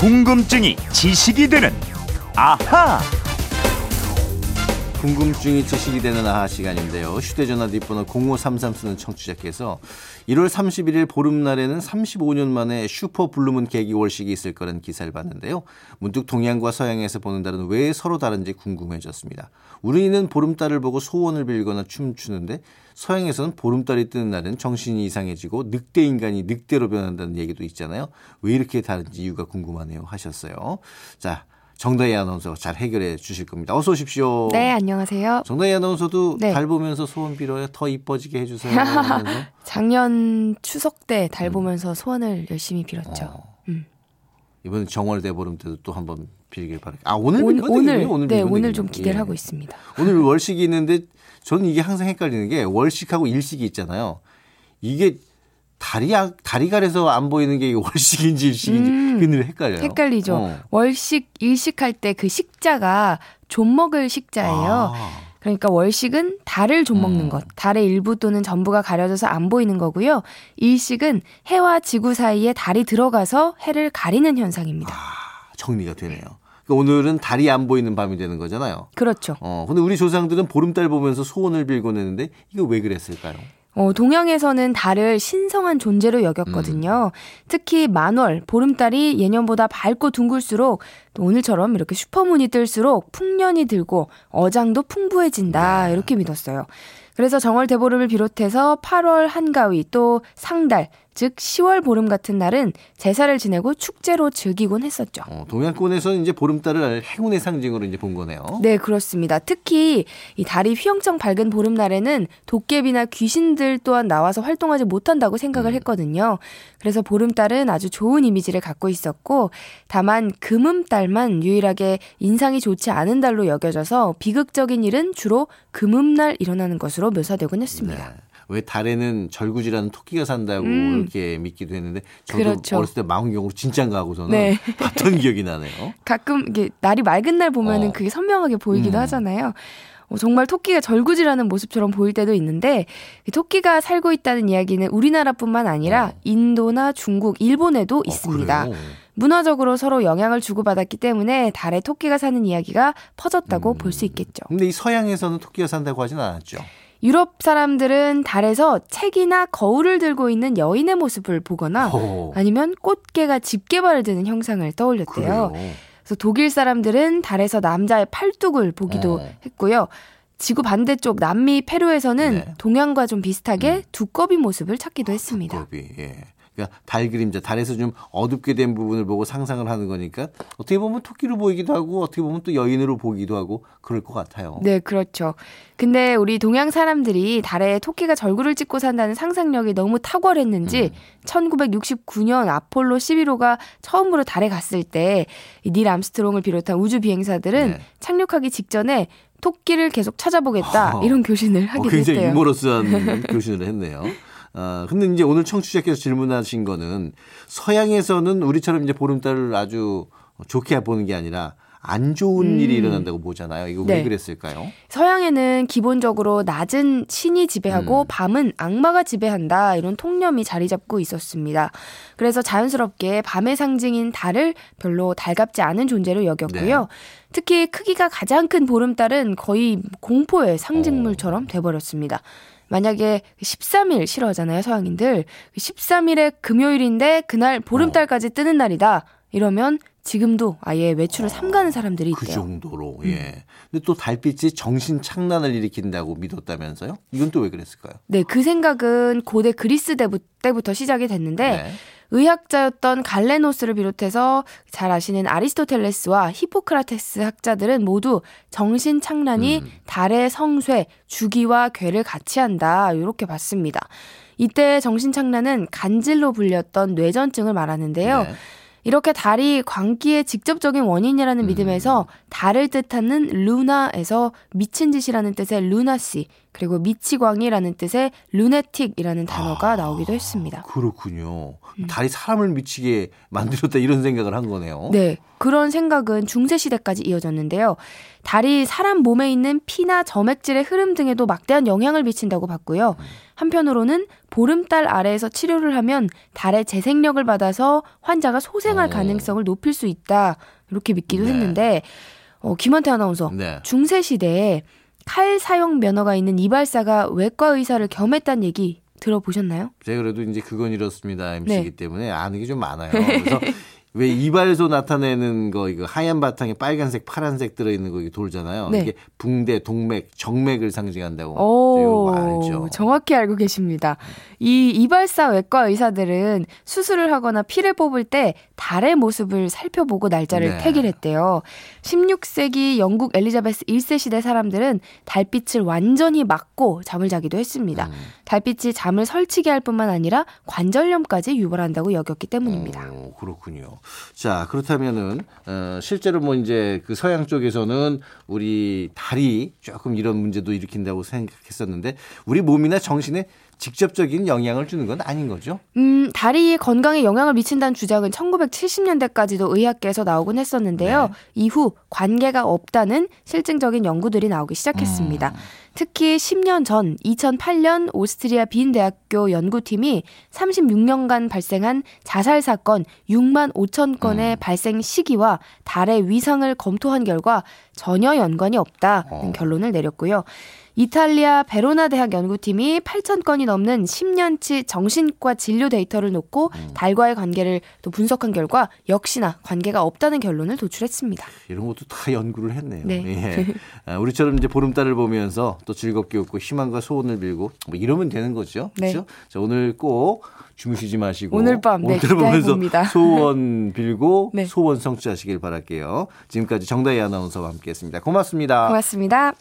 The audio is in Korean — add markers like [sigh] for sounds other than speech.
궁금증이 지식이 되는 아하. 궁금증이 지식이 되는 아하 시간인데요. 휴대전화 뒷번호 0533 쓰는 청취자께서 1월 31일 보름날에는 35년 만에 슈퍼 블루문 개기 월식이 있을 거라는 기사를 봤는데요. 문득 동양과 서양에서 보는 달은 왜 서로 다른지 궁금해졌습니다. 우리는 보름달을 보고 소원을 빌거나 춤추는데 서양에서는 보름달이 뜨는 날은 정신이 이상해지고 늑대 인간이 늑대로 변한다는 얘기도 있잖아요. 왜 이렇게 다른지 이유가 궁금하네요 하셨어요. 자, 정다희 아나운서가 잘 해결해 주실 겁니다. 어서 오십시오. 네, 안녕하세요. 정다희 아나운서도 네. 달 보면서 소원 빌어요. 더 이뻐지게 해주세요. [laughs] 작년 추석 때 달 보면서 소원을 열심히 빌었죠. 음. 어. 음. 이번 정월 대보름 때도 또 한번 빌길 바랄게요. 아 오늘 오늘, 오늘. 오늘 네, 오늘. 좀 기대를 예. 하고 있습니다. 오늘 월식이 있는데 저는 이게 항상 헷갈리는 게 월식하고 일식이 있잖아요. 이게 다리 아- 다리가 래서 안 보이는 게 월식인지 일식인지 음, 그게 늘 헷갈려요. 헷갈리죠. 어. 월식, 일식할 때 그 식자가 좀 먹을 식자예요. 아, 그러니까 월식은 달을 좀 먹는 음. 것, 달의 일부 또는 전부가 가려져서 안 보이는 거고요. 일식은 해와 지구 사이에 달이 들어가서 해를 가리는 현상입니다. 정리가 되네요. 그러니까 오늘은 달이 안 보이는 밤이 되는 거잖아요. 그렇죠. 어, 근데 우리 조상들은 보름달 보면서 소원을 빌곤 했는데 이거 왜 그랬을까요? 어, 동양에서는 달을 신성한 존재로 여겼거든요. 특히 만월, 보름달이 예년보다 밝고 둥글수록 또 오늘처럼 이렇게 슈퍼문이 뜰수록 풍년이 들고 어장도 풍부해진다 이렇게 믿었어요. 그래서 정월 대보름을 비롯해서 8월 한가위 또 상달 즉 10월 보름 같은 날은 제사를 지내고 축제로 즐기곤 했었죠. 어, 동양권에서는 이제 보름달을 행운의 상징으로 이제 본 거네요. 네, 그렇습니다. 특히 이 달이 휘영청 밝은 보름날에는 도깨비나 귀신들 또한 나와서 활동하지 못한다고 생각을 했거든요. 그래서 보름달은 아주 좋은 이미지를 갖고 있었고, 다만 금음달만 유일하게 인상이 좋지 않은 달로 여겨져서 비극적인 일은 주로 금음날 일어나는 것으로 묘사되곤 했습니다. 네. 왜 달에는 절구지라는 토끼가 산다고 음. 이렇게 믿기도 했는데 저도 그렇죠. 어렸을 때 망원경으로 진짜인가 하고서는 네. [laughs] 봤던 기억이 나네요. 가끔 이게 날이 맑은 날 보면은 어. 그게 선명하게 보이기도 음. 하잖아요. 어, 정말 토끼가 절구지라는 모습처럼 보일 때도 있는데 이 토끼가 살고 있다는 이야기는 우리나라뿐만 아니라 어. 인도나 중국, 일본에도 있습니다. 어, 그래요? 문화적으로 서로 영향을 주고받았기 때문에 달에 토끼가 사는 이야기가 퍼졌다고 음. 볼수 있겠죠. 근데 이 서양에서는 토끼가 산다고 하진 않았죠. 유럽 사람들은 달에서 책이나 거울을 들고 있는 여인의 모습을 보거나 오, 아니면 꽃게가 집게발을 드는 형상을 떠올렸대요. 그래요. 그래서 독일 사람들은 달에서 남자의 팔뚝을 보기도 어. 했고요. 지구 반대쪽 남미 페루에서는 네. 음. 동양과 좀 비슷하게 두꺼비 모습을 찾기도 했습니다. 두꺼비. 예. 그러니까 달 그림자, 달에서 좀 어둡게 된 부분을 보고 상상을 하는 거니까 어떻게 보면 토끼로 보이기도 하고 어떻게 보면 또 여인으로 보기도 하고 그럴 것 같아요. 네, 그렇죠. 근데 우리 동양 사람들이 달에 토끼가 절구를 찍고 산다는 상상력이 너무 탁월했는지 음. 1969년 아폴로 11호가 처음으로 달에 갔을 때 닐 암스트롱을 비롯한 우주 비행사들은 네. 착륙하기 직전에 토끼를 계속 찾아보겠다 어. 이런 교신을 어, 하기도 굉장히 했대요. 유머러스한 [laughs] 교신을 했네요. 아, 근데 이제 오늘 청취자께서 질문하신 거는 서양에서는 우리처럼 이제 보름달을 아주 좋게 보는 게 아니라 안 좋은 음. 일이 일어난다고 보잖아요. 이거 왜 네. 그랬을까요? 서양에는 기본적으로 낮은 신이 지배하고 음. 밤은 악마가 지배한다 이런 통념이 자리 잡고 있었습니다. 그래서 자연스럽게 밤의 상징인 달을 별로 달갑지 않은 존재로 여겼고요. 네. 특히 크기가 가장 큰 보름달은 거의 공포의 어. 상징물처럼 돼버렸습니다. 만약에 13일 싫어하잖아요, 서양인들. 13일에 금요일인데 그날 보름달까지 뜨는 날이다. 이러면 지금도 아예 외출을 삼가는 사람들이 그 있대요. 정도로. 예. 근데 또 달빛이 정신 착란을 일으킨다고 믿었다면서요? 이건 또 왜 그랬을까요? 네, 그 생각은 고대 그리스 때부- 때부터 시작이 됐는데 네. 의학자였던 갈레노스를 비롯해서 잘 아시는 아리스토텔레스와 히포크라테스 학자들은 모두 정신 착란이 음. 달의 성쇠, 주기와 괴를 같이 한다. 이렇게 봤습니다. 이때 정신 착란은 간질로 불렸던 뇌전증을 말하는데요. 네. 이렇게 달이 광기의 직접적인 원인이라는 음. 믿음에서 달을 뜻하는 루나에서 미친 짓이라는 뜻의 루나시 그리고 미치광이라는 뜻의 루네틱이라는 단어가 나오기도 했습니다. 그렇군요. 음. 달이 사람을 미치게 만들었다 이런 생각을 한 거네요. 네, 그런 생각은 중세 시대까지 이어졌는데요. 달이 사람 몸에 있는 피나 점액질의 흐름 등에도 막대한 영향을 미친다고 봤고요. 한편으로는 보름달 아래에서 치료를 하면 달의 재생력을 받아서 환자가 소생할 어. 가능성을 높일 수 있다. 이렇게 믿기도 네. 했는데 어, 김한태 아나운서 네. 중세 시대에 칼 사용 면허가 있는 이발사가 외과 의사를 겸했다는 얘기 들어보셨나요? 제가 그래도 이제 그건 이렇습니다 MC이기 네. 때문에 아는 게 좀 많아요. [laughs] 그래서 왜 이발소 나타내는 거 이거 하얀 바탕에 빨간색, 파란색 들어있는 거 이게 돌잖아요. 네. 이게 붕대, 동맥, 정맥을 상징한다고. 오, 알죠. 정확히 알고 계십니다. 이 이발사 외과 의사들은 수술을 하거나 피를 뽑을 때 달의 모습을 살펴보고 날짜를 네. 택일했대요. 16세기 영국 엘리자베스 1세 시대 사람들은 달빛을 완전히 막고 잠을 자기도 했습니다. 음. 달빛이 잠을 설치게 할 뿐만 아니라 관절염까지 유발한다고 여겼기 때문입니다. 오, 그렇군요. 자, 그렇다면은, 어, 실제로 뭐 이제 그 서양 쪽에서는 우리 달이 조금 이런 문제도 일으킨다고 생각했었는데, 우리 몸이나 정신에 직접적인 영향을 주는 건 아닌 거죠? 음, 다리의 건강에 영향을 미친다는 주장은 1970년대까지도 의학계에서 나오곤 했었는데요. 네. 이후 관계가 없다는 실증적인 연구들이 나오기 시작했습니다. 음. 특히 10년 전 2008년 오스트리아 빈 대학교 연구팀이 36년간 발생한 자살 사건 6만 5천 건의 음. 발생 시기와 달의 위상을 검토한 결과 전혀 연관이 없다는 어. 결론을 내렸고요. 이탈리아 베로나 대학 연구팀이 8천 건이 넘는 10년치 정신과 진료 데이터를 놓고 음. 달과의 관계를 또 분석한 결과 역시나 관계가 없다는 결론을 도출했습니다. 이런 것도 다 연구를 했네요. 네. 예. [laughs] 아, 우리처럼 이제 보름달을 보면서 또 즐겁게 웃고 희망과 소원을 빌고 뭐 이러면 되는 거죠. 네. 그렇죠? 자, 오늘 꼭 주무시지 마시고 오늘 밤, 네, 오늘을 보면서 기대해봅니다. 소원 빌고 [laughs] 네. 소원 성취하시길 바랄게요. 지금까지 정다희 아나운서와 함께했습니다. 고맙습니다. 고맙습니다.